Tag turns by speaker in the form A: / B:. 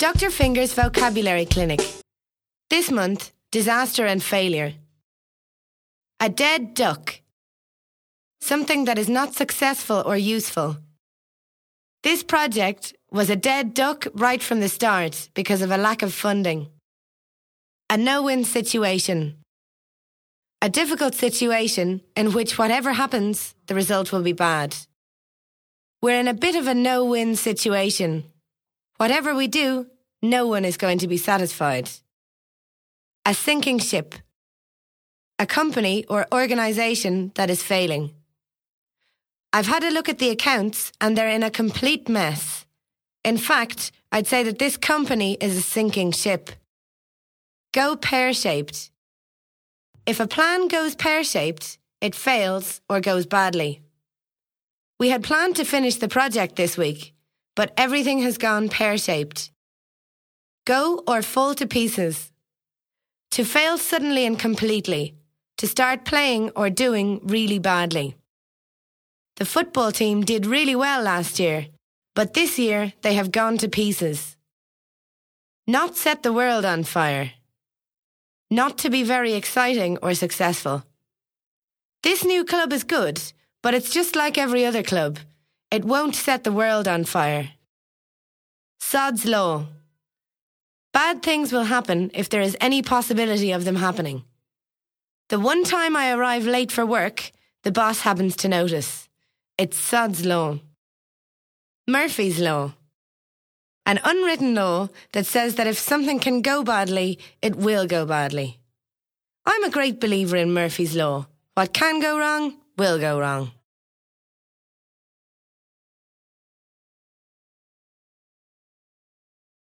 A: Dr. Finger's Vocabulary Clinic. This month, disaster and failure. A dead duck. Something that is not successful or useful. This project was a dead duck right from the start because of a lack of funding. A no win situation. A difficult situation in which whatever happens, the result will be bad. We're in a bit of a no win situation. Whatever we do, no one is going to be satisfied. A sinking ship. A company or organisation that is failing. I've had a look at the accounts and they're in a complete mess. In fact, I'd say that this company is a sinking ship. Go pear shaped. If a plan goes pear shaped, it fails or goes badly. We had planned to finish the project this week, but everything has gone pear shaped. Go or fall to pieces. To fail suddenly and completely. To start playing or doing really badly. The football team did really well last year, but this year they have gone to pieces. Not set the world on fire. Not to be very exciting or successful. This new club is good, but it's just like every other club. It won't set the world on fire. Sod's Law. Bad things will happen if there is any possibility of them happening. The one time I arrive late for work, the boss happens to notice. It's Sod's Law. Murphy's Law. An unwritten law that says that if something can go badly, it will go badly. I'm a great believer in Murphy's Law. What can go wrong, will go wrong.